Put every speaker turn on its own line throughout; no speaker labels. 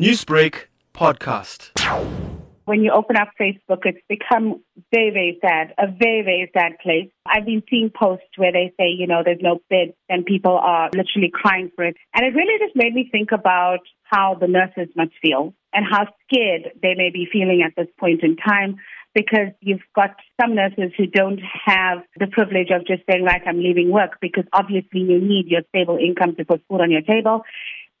Newsbreak podcast.
When you open up Facebook, it's become very, very sad, a very, very sad place. I've been seeing posts where they say, you know, there's no beds and people are literally crying for it. And it really just made me think about how the nurses must feel and how scared they may be feeling at this point in time because you've got some nurses who don't have the privilege of just saying, right, I'm leaving work because obviously you need your stable income to put food on your table.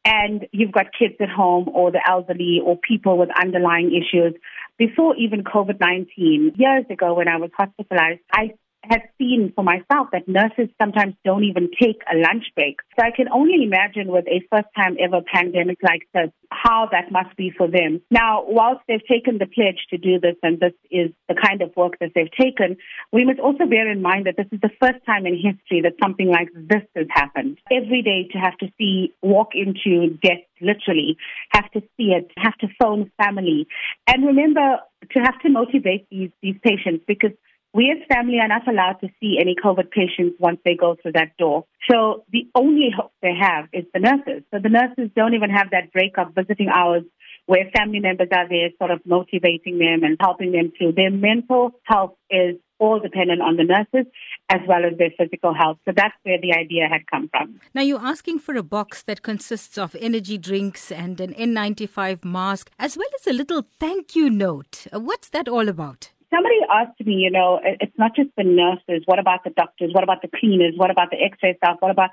And you've got kids at home or the elderly or people with underlying issues. Before even COVID 19, years ago when I was hospitalized, I have seen for myself that nurses sometimes don't even take a lunch break. So I can only imagine with a first time ever pandemic like this, how that must be for them. Now, whilst they've taken the pledge to do this and this is the kind of work that they've taken, we must also bear in mind that this is the first time in history that something like this has happened. Every day to have to see, walk into death literally, have to see it, have to phone family. And remember to have to motivate these, these patients because we as family are not allowed to see any COVID patients once they go through that door. So the only hope they have is the nurses. So the nurses don't even have that break of visiting hours where family members are there sort of motivating them and helping them through. Their mental health is all dependent on the nurses as well as their physical health. So that's where the idea had come from.
Now, you're asking for a box that consists of energy drinks and an N95 mask, as well as a little thank you note. Uh, what's that all about?
Somebody asked me, you know, it's not just the nurses. What about the doctors? What about the cleaners? What about the X-ray staff? What about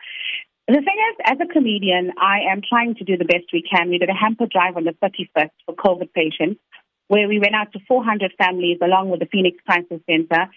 the thing is, as a comedian, I am trying to do the best we can. We did a hamper drive on the 31st for COVID patients, where we went out to 400 families along with the Phoenix Crisis Center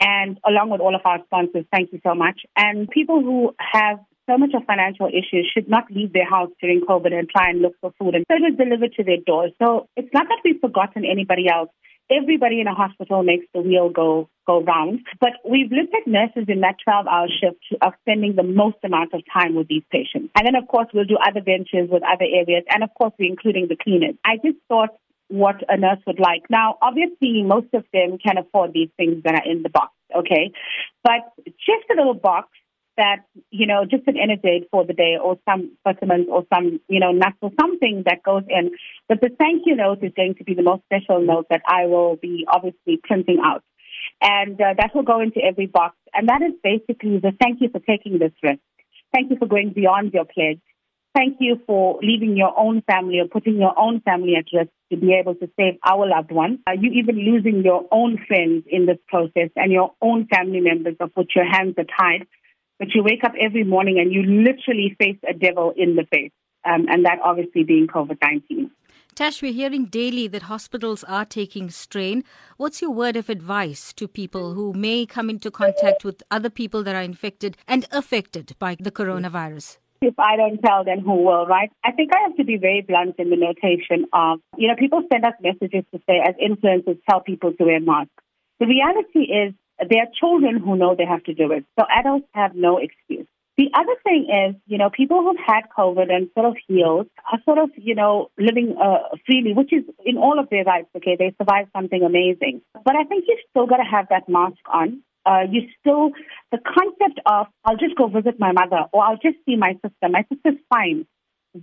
and along with all of our sponsors. Thank you so much. And people who have so much of financial issues should not leave their house during COVID and try and look for food. And so it was delivered to their doors. So it's not that we've forgotten anybody else everybody in a hospital makes the wheel go go round. But we've looked at nurses in that 12 hour shift of spending the most amount of time with these patients. And then, of course, we'll do other ventures with other areas. And, of course, we're including the cleaners. I just thought what a nurse would like. Now, obviously, most of them can afford these things that are in the box, okay? But just a little box that, you know, just an energy for the day or some vitamins or some, you know, nuts or something that goes in. But the thank you note is going to be the most special note that I will be obviously printing out. And uh, that will go into every box. And that is basically the thank you for taking this risk. Thank you for going beyond your pledge. Thank you for leaving your own family or putting your own family at risk to be able to save our loved ones. Uh, you even losing your own friends in this process and your own family members of which your hands are tied but you wake up every morning and you literally face a devil in the face, um, and that obviously being COVID 19.
Tash, we're hearing daily that hospitals are taking strain. What's your word of advice to people who may come into contact with other people that are infected and affected by the coronavirus?
If I don't tell, then who will, right? I think I have to be very blunt in the notation of, you know, people send us messages to say, as influencers, tell people to wear masks. The reality is, there are children who know they have to do it. So adults have no excuse. The other thing is, you know, people who've had COVID and sort of healed are sort of, you know, living uh, freely, which is in all of their rights. Okay, they survived something amazing. But I think you still got to have that mask on. Uh, you still, the concept of, I'll just go visit my mother or I'll just see my sister. My sister's fine.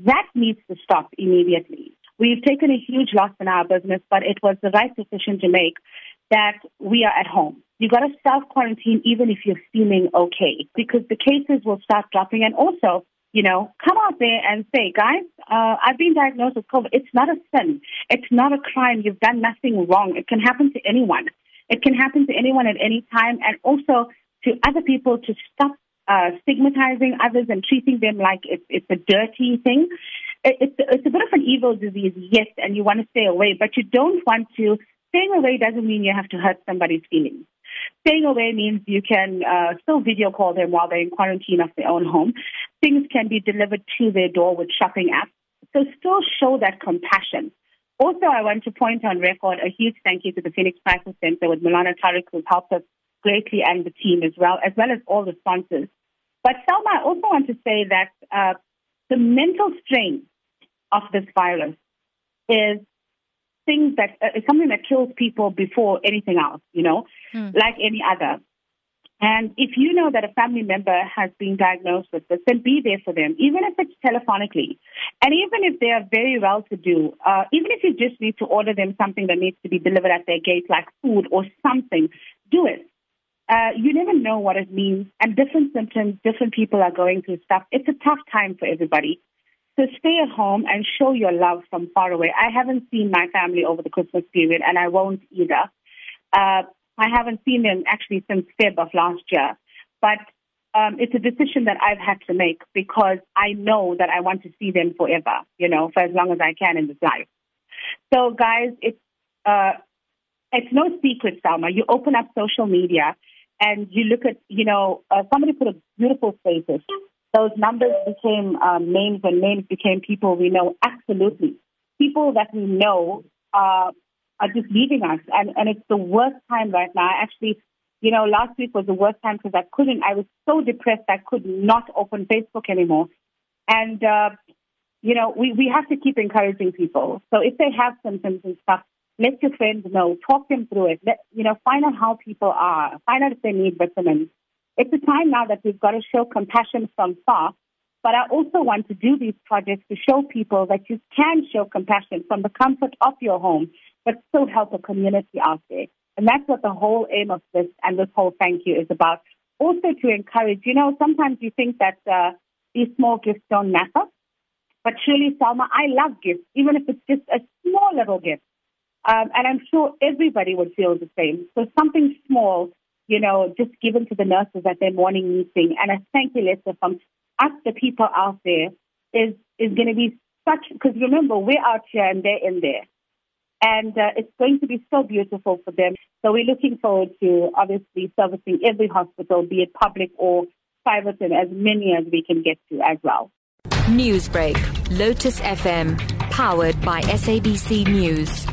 That needs to stop immediately. We've taken a huge loss in our business, but it was the right decision to make that we are at home. You got to self quarantine even if you're feeling okay because the cases will start dropping. And also, you know, come out there and say, guys, uh, I've been diagnosed with COVID. It's not a sin. It's not a crime. You've done nothing wrong. It can happen to anyone. It can happen to anyone at any time. And also to other people to stop uh, stigmatizing others and treating them like it's, it's a dirty thing. It's, it's a bit of an evil disease, yes, and you want to stay away, but you don't want to Staying away doesn't mean you have to hurt somebody's feelings. Staying away means you can uh, still video call them while they're in quarantine of their own home. Things can be delivered to their door with shopping apps. So still show that compassion. Also, I want to point on record a huge thank you to the Phoenix Crisis Center with Milana Tariq, who's helped us greatly and the team as well, as well as all the sponsors. But Salma, I also want to say that uh, the mental strain of this virus is things that uh, something that kills people before anything else, you know, mm. like any other. And if you know that a family member has been diagnosed with this, then be there for them, even if it's telephonically. And even if they are very well to do, uh, even if you just need to order them something that needs to be delivered at their gate, like food or something, do it. Uh, you never know what it means, and different symptoms, different people are going through stuff. It's a tough time for everybody. So stay at home and show your love from far away. I haven't seen my family over the Christmas period, and I won't either. Uh, I haven't seen them actually since Feb of last year. But um, it's a decision that I've had to make because I know that I want to see them forever, you know, for as long as I can in this life. So, guys, it's uh, it's no secret, Salma. You open up social media and you look at, you know, uh, somebody put a beautiful status. Those numbers became um, names, and names became people we know. Absolutely, people that we know uh, are just leaving us. And, and it's the worst time right now. Actually, you know, last week was the worst time because I couldn't, I was so depressed I could not open Facebook anymore. And, uh, you know, we, we have to keep encouraging people. So if they have symptoms and stuff, let your friends know, talk them through it. Let, you know, find out how people are, find out if they need vitamins. It's a time now that we've got to show compassion from far but I also want to do these projects to show people that you can show compassion from the comfort of your home, but still help a community out there. And that's what the whole aim of this and this whole thank you is about. Also to encourage, you know, sometimes you think that uh, these small gifts don't matter. But surely, Salma, I love gifts, even if it's just a small little gift. Um, and I'm sure everybody would feel the same. So something small, you know, just given to the nurses at their morning meeting and a thank you letter from us, the people out there, is is going to be such. Because remember, we're out here and they're in there, and uh, it's going to be so beautiful for them. So we're looking forward to obviously servicing every hospital, be it public or private, and as many as we can get to as well.
Newsbreak, Lotus FM, powered by SABC News.